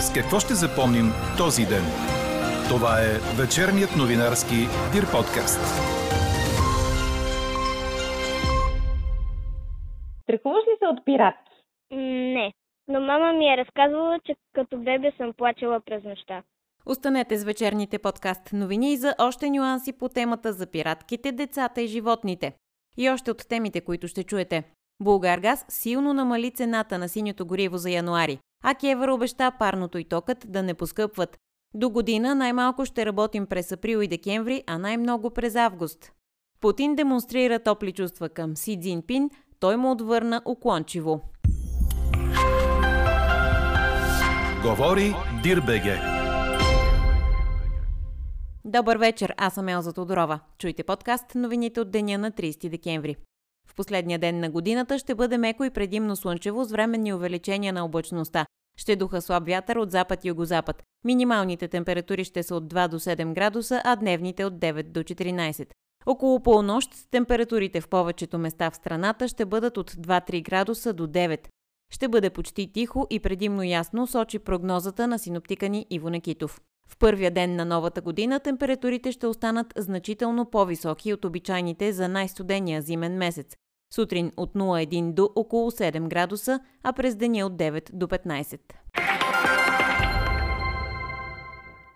С какво ще запомним този ден? Това е вечерният новинарски Дир подкаст. Страхуваш ли се от пиратки? Не, но мама ми е разказвала, че като бебе съм плачела през нощта. Останете с вечерните подкаст новини за още нюанси по темата за пиратките, децата и животните. И още от темите, които ще чуете. Булгаргаз силно намали цената на синьото гориво за януари, а Кевър обеща парното и токът да не поскъпват. До година най-малко ще работим през април и декември, а най-много през август. Путин демонстрира топли чувства към Си Цзинпин, той му отвърна уклончиво. Говори Дирбеге. Добър вечер, аз съм Елза Тодорова. Чуйте подкаст новините от деня на 30 декември. В последния ден на годината ще бъде меко и предимно слънчево с временни увеличения на облачността. Ще духа слаб вятър от запад и югозапад. Минималните температури ще са от 2 до 7 градуса, а дневните от 9 до 14. Около полунощ температурите в повечето места в страната ще бъдат от 2-3 градуса до 9. Ще бъде почти тихо и предимно ясно, сочи прогнозата на синоптика ни Иво Некитов. В първия ден на новата година температурите ще останат значително по-високи от обичайните за най-студения зимен месец. Сутрин от 0,1 до около 7 градуса, а през деня от 9 до 15.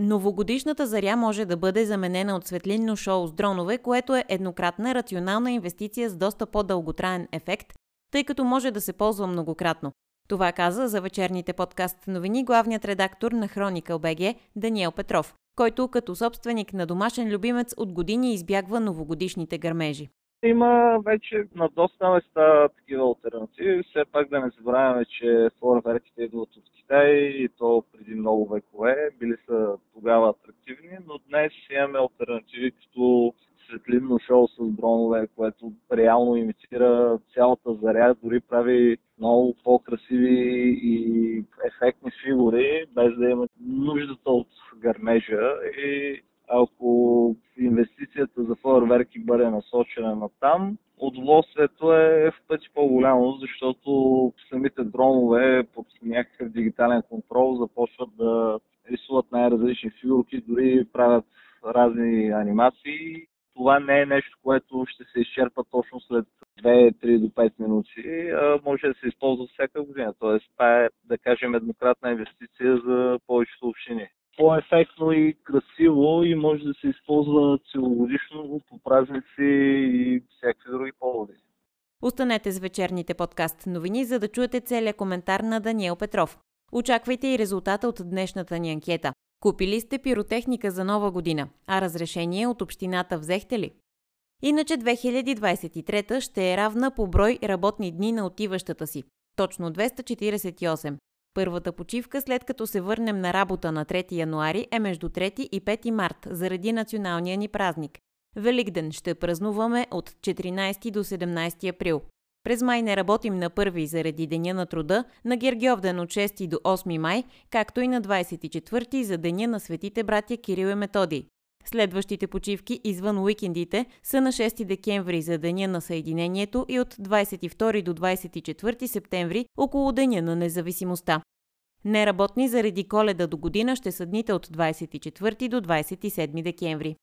Новогодишната заря може да бъде заменена от светлинно шоу с дронове, което е еднократна рационална инвестиция с доста по-дълготраен ефект, тъй като може да се ползва многократно. Това каза за вечерните подкаст новини главният редактор на Хроника БГ Даниел Петров, който като собственик на домашен любимец от години избягва новогодишните гърмежи. Има вече на доста места такива альтернативи. Все пак да не забравяме, че фойерверките идват от Китай и то преди много векове. Били са тогава атрактивни, но днес имаме альтернативи като светлинно шоу с дронове, което реално имитира цялата заря, дори прави много по-красиви и ефектни фигури, без да има нуждата от гърмежа и ако инвестицията за фойерверки бъде насочена на там, удоволствието е в пъти по-голямо, защото самите дронове под някакъв дигитален контрол започват да рисуват най-различни фигурки, дори правят разни анимации. Това не е нещо, което ще се изчерпа точно след 2-3 до 5 минути, а може да се използва всяка година. Тоест, това е, да кажем, еднократна инвестиция за повечето общини по-ефектно и красиво и може да се използва целогодишно празници и всякакви други поводи. Останете с вечерните подкаст новини, за да чуете целият коментар на Даниел Петров. Очаквайте и резултата от днешната ни анкета. Купили сте пиротехника за нова година, а разрешение от общината взехте ли? Иначе 2023 ще е равна по брой работни дни на отиващата си. Точно 248. Първата почивка, след като се върнем на работа на 3 януари, е между 3 и 5 март, заради националния ни празник. Великден ще празнуваме от 14 до 17 април. През май не работим на първи заради Деня на труда, на Гергьовден от 6 до 8 май, както и на 24 за Деня на светите братя Кирил и Методий. Следващите почивки извън уикендите са на 6 декември за Деня на Съединението и от 22 до 24 септември около Деня на независимостта. Неработни заради коледа до година ще са дните от 24 до 27 декември.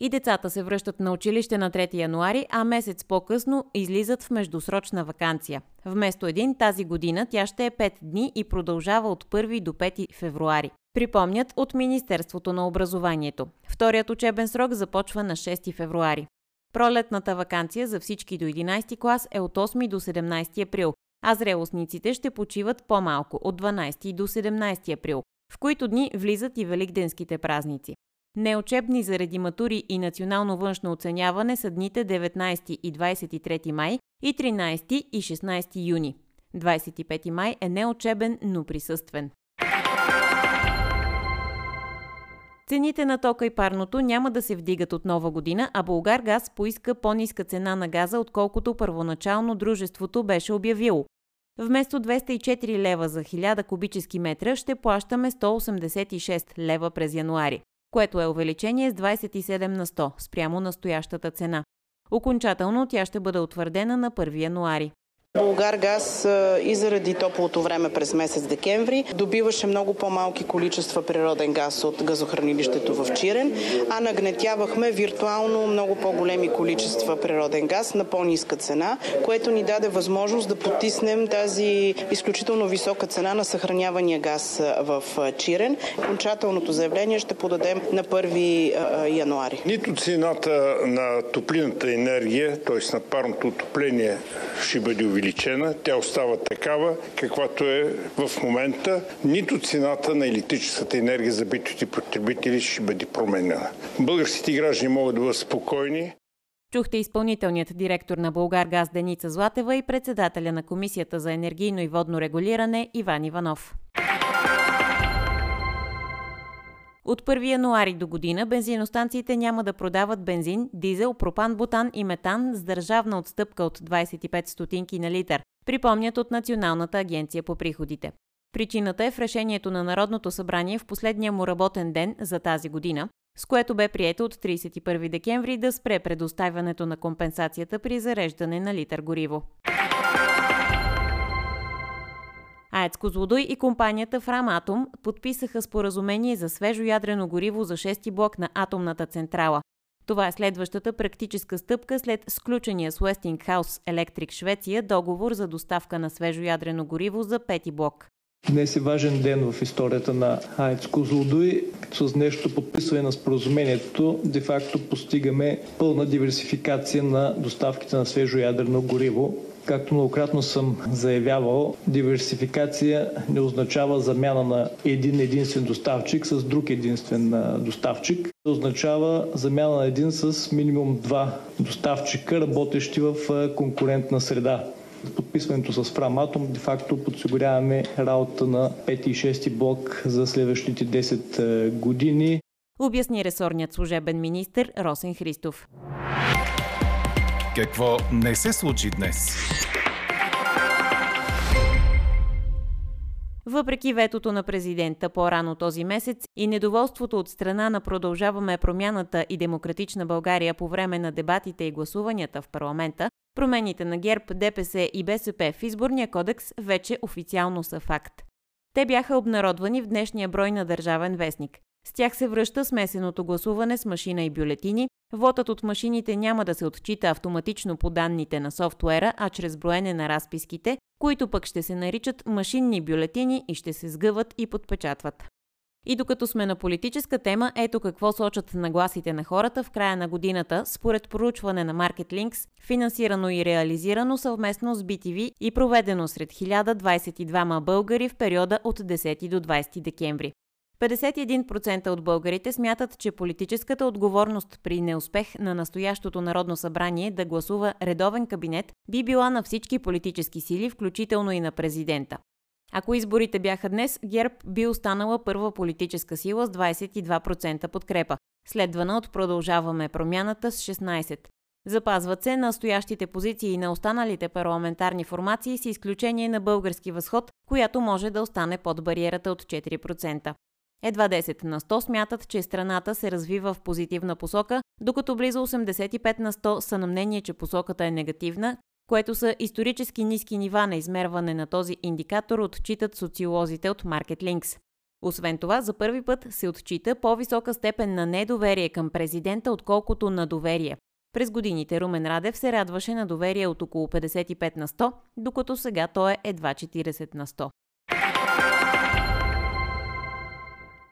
И децата се връщат на училище на 3 януари, а месец по-късно излизат в междусрочна вакансия. Вместо един тази година тя ще е 5 дни и продължава от 1 до 5 февруари. Припомнят от Министерството на образованието. Вторият учебен срок започва на 6 февруари. Пролетната вакансия за всички до 11 клас е от 8 до 17 април, а зрелостниците ще почиват по-малко от 12 до 17 април, в които дни влизат и великденските празници. Неучебни заради матури и национално външно оценяване са дните 19 и 23 май и 13 и 16 юни. 25 май е неучебен, но присъствен. Цените на тока и парното няма да се вдигат от нова година, а Българ Газ поиска по-ниска цена на газа, отколкото първоначално дружеството беше обявило. Вместо 204 лева за 1000 кубически метра ще плащаме 186 лева през януари, което е увеличение с 27 на 100 спрямо настоящата цена. Окончателно тя ще бъде утвърдена на 1 януари. Българ газ и заради топлото време през месец декември добиваше много по-малки количества природен газ от газохранилището в Чирен, а нагнетявахме виртуално много по-големи количества природен газ на по-ниска цена, което ни даде възможност да потиснем тази изключително висока цена на съхранявания газ в Чирен. Окончателното заявление ще подадем на 1 януари. Нито цената на топлината енергия, т.е. на парното отопление, ще бъде увеличена. Тя остава такава, каквато е в момента. Нито цената на електрическата енергия за битовите потребители ще бъде променена. Българските граждани могат да бъдат спокойни. Чухте изпълнителният директор на Българ газ Деница Златева и председателя на Комисията за енергийно и водно регулиране Иван Иванов. От 1 януари до година бензиностанциите няма да продават бензин, дизел, пропан, бутан и метан с държавна отстъпка от 25 стотинки на литър, припомнят от Националната агенция по приходите. Причината е в решението на Народното събрание в последния му работен ден за тази година, с което бе прието от 31 декември да спре предоставянето на компенсацията при зареждане на литър гориво. АЕЦ Козлодой и компанията Фраматом подписаха споразумение за свежо ядрено гориво за 6 блок на атомната централа. Това е следващата практическа стъпка след сключения с Westinghouse Electric Швеция договор за доставка на свежо ядрено гориво за пети блок. Днес е важен ден в историята на АЕЦ Козлодуй. С днешното подписване на споразумението де-факто постигаме пълна диверсификация на доставките на свежо ядрено гориво. Както многократно съм заявявал, диверсификация не означава замяна на един единствен доставчик с друг единствен доставчик. Означава замяна на един с минимум два доставчика, работещи в конкурентна среда. Подписването с Фраматом де-факто подсигуряваме работа на 5 и 6 блок за следващите 10 години. Обясни ресорният служебен министр Росен Христов. Какво не се случи днес? Въпреки ветото на президента по-рано този месец и недоволството от страна на Продължаваме промяната и Демократична България по време на дебатите и гласуванията в парламента, промените на ГЕРБ, ДПС и БСП в изборния кодекс вече официално са факт. Те бяха обнародвани в днешния брой на Държавен вестник. С тях се връща смесеното гласуване с машина и бюлетини. Вотът от машините няма да се отчита автоматично по данните на софтуера, а чрез броене на разписките, които пък ще се наричат машинни бюлетини и ще се сгъват и подпечатват. И докато сме на политическа тема, ето какво сочат нагласите на хората в края на годината, според проучване на MarketLinks, финансирано и реализирано съвместно с BTV и проведено сред 1022 българи в периода от 10 до 20 декември. 51% от българите смятат, че политическата отговорност при неуспех на настоящото Народно събрание да гласува редовен кабинет би била на всички политически сили, включително и на президента. Ако изборите бяха днес, ГЕРБ би останала първа политическа сила с 22% подкрепа, следвана от Продължаваме промяната с 16%. Запазват се настоящите позиции на останалите парламентарни формации с изключение на български възход, която може да остане под бариерата от 4%. Едва 10 на 100 смятат, че страната се развива в позитивна посока, докато близо 85 на 100 са на мнение, че посоката е негативна, което са исторически ниски нива на измерване на този индикатор, отчитат социолозите от MarketLinks. Освен това, за първи път се отчита по-висока степен на недоверие към президента, отколкото на доверие. През годините Румен Радев се радваше на доверие от около 55 на 100, докато сега то е едва 40 на 100.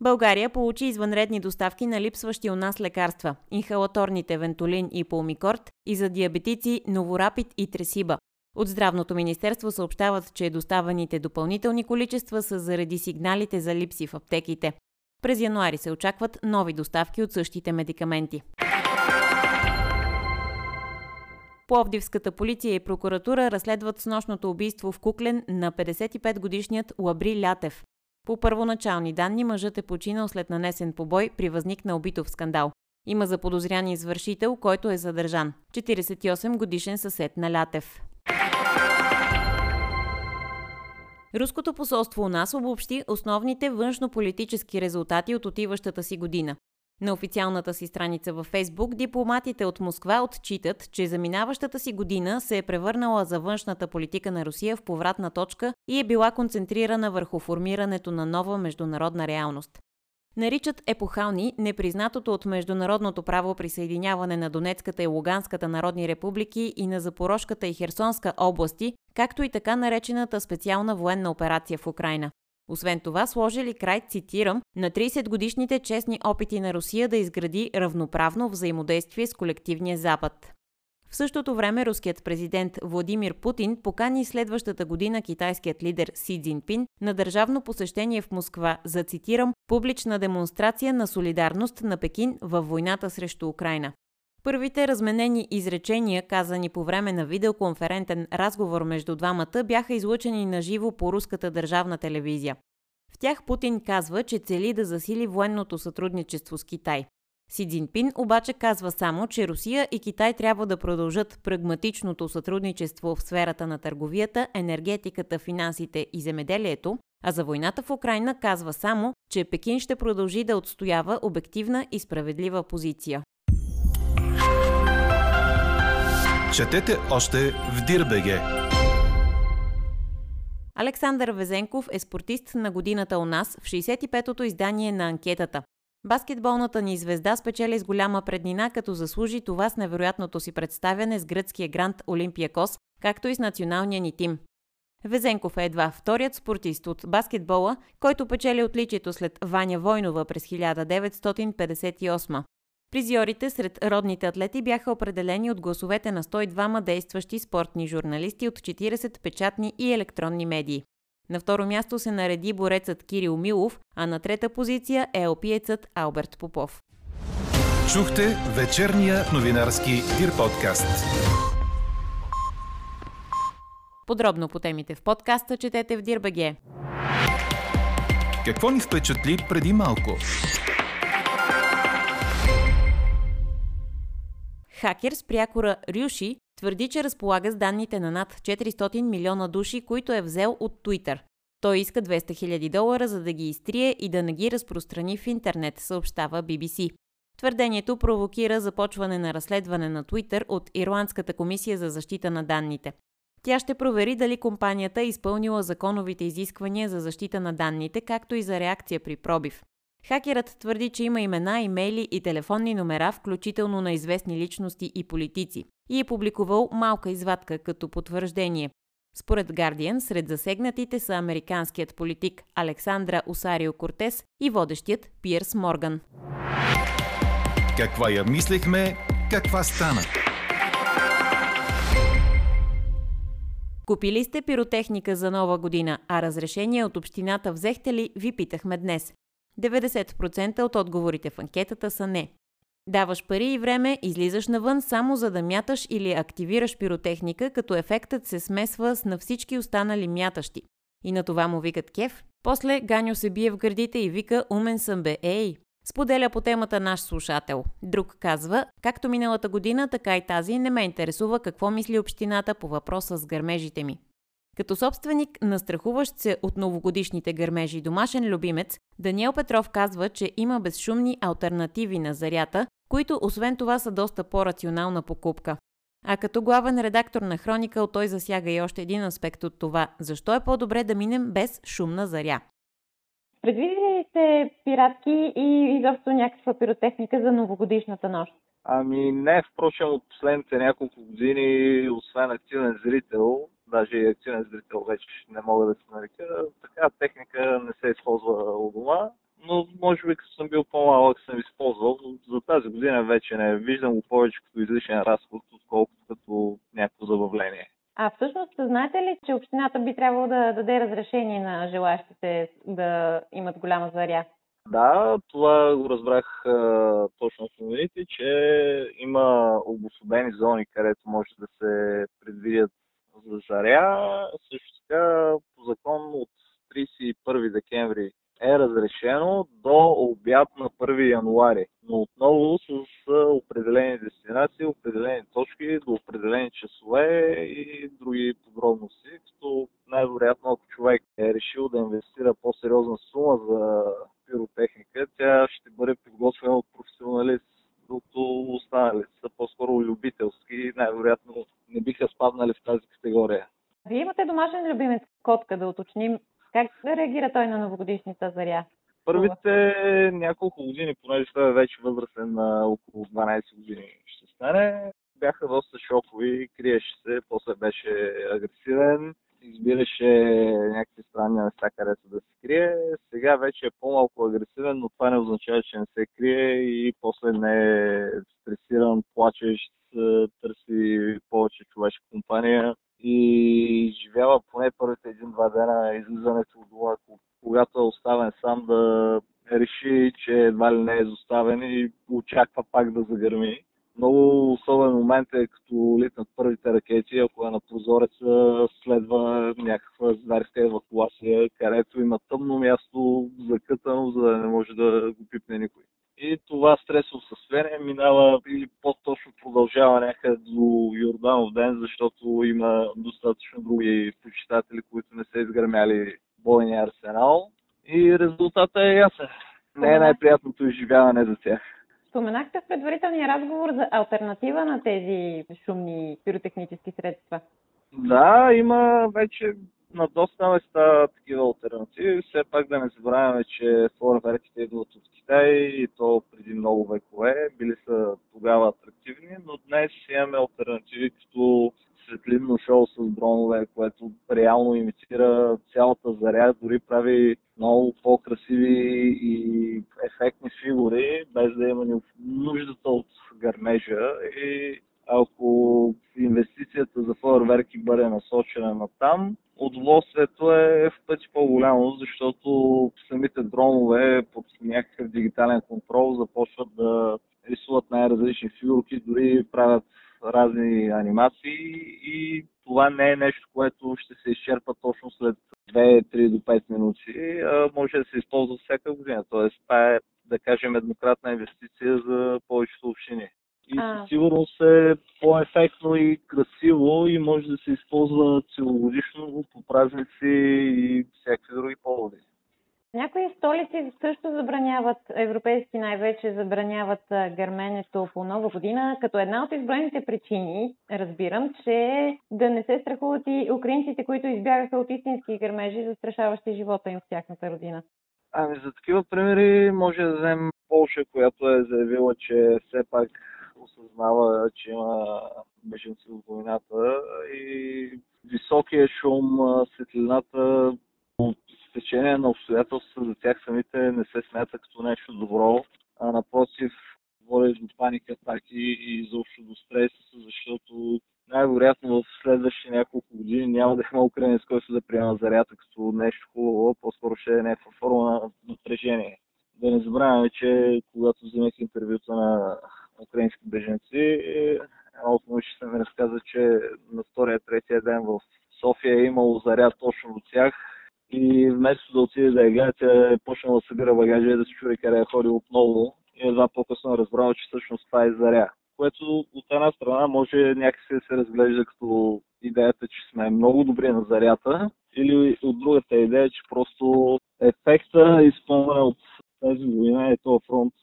България получи извънредни доставки на липсващи у нас лекарства – инхалаторните Вентолин и Полмикорт и за диабетици Новорапид и Тресиба. От Здравното министерство съобщават, че доставените допълнителни количества са заради сигналите за липси в аптеките. През януари се очакват нови доставки от същите медикаменти. Пловдивската полиция и прокуратура разследват снощното убийство в Куклен на 55-годишният Лабри Лятев. По първоначални данни мъжът е починал след нанесен побой при възникнал битов скандал. Има заподозрян извършител, който е задържан. 48 годишен съсед на Лятев. Руското посолство у нас обобщи основните външнополитически резултати от отиващата си година. На официалната си страница във Фейсбук дипломатите от Москва отчитат, че заминаващата си година се е превърнала за външната политика на Русия в повратна точка и е била концентрирана върху формирането на нова международна реалност. Наричат епохални непризнатото от международното право присъединяване на Донецката и Луганската народни републики и на Запорожката и Херсонска области, както и така наречената специална военна операция в Украина. Освен това, сложили край, цитирам, на 30-годишните честни опити на Русия да изгради равноправно взаимодействие с колективния Запад. В същото време руският президент Владимир Путин покани следващата година китайският лидер Си Цзинпин на държавно посещение в Москва за, цитирам, публична демонстрация на солидарност на Пекин във войната срещу Украина. Първите разменени изречения, казани по време на видеоконферентен разговор между двамата, бяха излъчени на живо по руската държавна телевизия. В тях Путин казва, че цели да засили военното сътрудничество с Китай. Си Цзинпин обаче казва само, че Русия и Китай трябва да продължат прагматичното сътрудничество в сферата на търговията, енергетиката, финансите и земеделието, а за войната в Украина казва само, че Пекин ще продължи да отстоява обективна и справедлива позиция. Четете още в Дирбеге. Александър Везенков е спортист на годината у нас в 65-то издание на анкетата. Баскетболната ни звезда спечели с голяма преднина, като заслужи това с невероятното си представяне с гръцкия грант Олимпиакос, както и с националния ни тим. Везенков е едва вторият спортист от баскетбола, който печели отличието след Ваня Войнова през 1958. Призиорите сред родните атлети бяха определени от гласовете на 102 действащи спортни журналисти от 40 печатни и електронни медии. На второ място се нареди борецът Кирил Милов, а на трета позиция е опиецът Алберт Попов. Чухте вечерния новинарски Дир подкаст. Подробно по темите в подкаста четете в Дирбаге. Какво ни впечатли преди малко? Хакер с прякора Рюши твърди, че разполага с данните на над 400 милиона души, които е взел от Twitter. Той иска 200 000 долара, за да ги изтрие и да не ги разпространи в интернет, съобщава BBC. Твърдението провокира започване на разследване на Twitter от Ирландската комисия за защита на данните. Тя ще провери дали компанията е изпълнила законовите изисквания за защита на данните, както и за реакция при пробив. Хакерът твърди, че има имена, имейли и телефонни номера, включително на известни личности и политици, и е публикувал малка извадка като потвърждение. Според Guardian, сред засегнатите са американският политик Александра Усарио Кортес и водещият Пирс Морган. Каква я мислехме, каква стана? Купили сте пиротехника за нова година, а разрешение от общината взехте ли, ви питахме днес. 90% от отговорите в анкетата са не. Даваш пари и време, излизаш навън само за да мяташ или активираш пиротехника, като ефектът се смесва с на всички останали мятащи. И на това му викат кеф. После Ганю се бие в гърдите и вика умен съм бе, ей! Споделя по темата наш слушател. Друг казва, както миналата година, така и тази не ме интересува какво мисли общината по въпроса с гърмежите ми. Като собственик на страхуващ се от новогодишните гърмежи домашен любимец, Даниел Петров казва, че има безшумни альтернативи на зарята, които освен това са доста по-рационална покупка. А като главен редактор на Хроникъл той засяга и още един аспект от това – защо е по-добре да минем без шумна заря. Предвидили ли сте пиратки и изобщо някаква пиротехника за новогодишната нощ? Ами не, впрочем от последните няколко години, освен активен зрител, даже и активен зрител вече не мога да се нарека, така техника не се използва у дома, но може би като съм бил по-малък съм използвал. За тази година вече не виждам го повече като излишен разход, отколкото като някакво забавление. А всъщност, знаете ли, че общината би трябвало да даде разрешение на желащите да имат голяма заря? Да, това го разбрах а, точно в новините, че има обособени зони, където може да се предвидят за заря. Също така по закон от 31 декември е разрешено до обяд на 1 януари, но отново с определени дестинации, определени точки, до определени часове и други подробности, като най-вероятно ако човек е решил да инвестира по-сериозна сума за пиротехника, тя ще бъде подготвена от професионалист, докато останалите са по-скоро любителски и най-вероятно биха спаднали в тази категория. Вие имате домашен любимец котка, да уточним. Как реагира той на новогодишната заря? Първите няколко години, понеже той е вече възрастен на около 12 години ще стане, бяха доста шокови, криеше се, после беше агресивен, избираше някакви странни неща, където да крие. Сега вече е по-малко агресивен, но това не означава, че не се крие и после не е стресиран, плачещ, търси повече човешка компания и живява поне първите един-два дена излизането от дома, когато е оставен сам да реши, че едва ли не е изоставен и очаква пак да загърми. Много особен момент е като литнат първите ракети, ако е на прозореца, следва някаква зверска евакуация, където има тъмно място, закътано, за да не може да го пипне никой. И това стресово състояние минава или по-точно продължава някъде до Йорданов ден, защото има достатъчно други почитатели, които не са изгърмяли бойния арсенал. И резултатът е ясен. Не е най-приятното изживяване за тях. Споменахте в предварителния разговор за альтернатива на тези шумни пиротехнически средства. Да, има вече на доста места такива альтернативи. Все пак да не забравяме, че фойерверките идват от Китай и то преди много векове. Били са тогава атрактивни, но днес имаме альтернативи като светлинно шоу с дронове, което реално имитира цялата заря, дори прави много по-красиви и ефектни фигури, без да има нуждата от гърмежа. И ако инвестицията за фойерверки бъде насочена на там, удоволствието е в пъти по-голямо, защото самите дронове под някакъв дигитален контрол започват да рисуват най-различни фигурки, дори правят разни анимации и това не е нещо, което ще се изчерпа точно след 2-3 до 5 минути, а може да се използва всяка година. Тоест, това е, да кажем, еднократна инвестиция за повечето общини. И със сигурност е по-ефектно и красиво и може да се използва целогодишно по празници и всякакви други поводи. Някои столици също забраняват, европейски най-вече забраняват гърменето по нова година, като една от изброените причини, разбирам, че да не се страхуват и украинците, които избягаха от истински гърмежи, застрашаващи живота им в тяхната родина. Ами за такива примери може да вземем Полша, която е заявила, че все пак осъзнава, че има беженци от войната и високия шум, светлината от течение на обстоятелства за тях самите не се смята като нещо добро, а напротив води до паника, атаки и изобщо до стрес, защото най-вероятно в следващите няколко години няма да има украинец, който да приема зарята като нещо хубаво, по-скоро ще е някаква форма на напрежение. Да не забравяме, че когато вземех интервюта на украински беженци, едно от научите ми разказа, че на втория, третия ден в София е имало заряд точно от тях. И вместо да отиде да я гледа, тя е почнала да събира багажа и да се чури къде е ходил отново. И едва по-късно е разбрала, че всъщност това е заря. Което от една страна може някакси да се разглежда като идеята, че сме много добри на зарята, или от другата идея, че просто ефекта, изпълнен от тази война и този фронт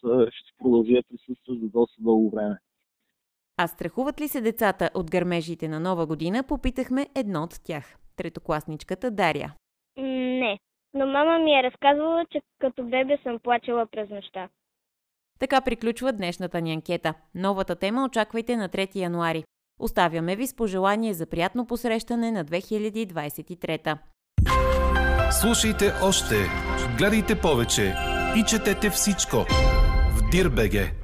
присъства за доста дълго време. А страхуват ли се децата от гърмежите на нова година, попитахме едно от тях. Третокласничката Дария. Не, но мама ми е разказвала, че като бебе съм плачела през нощта. Така приключва днешната ни анкета. Новата тема очаквайте на 3 януари. Оставяме ви с пожелание за приятно посрещане на 2023. Слушайте още, гледайте повече и четете всичко в Дирбеге.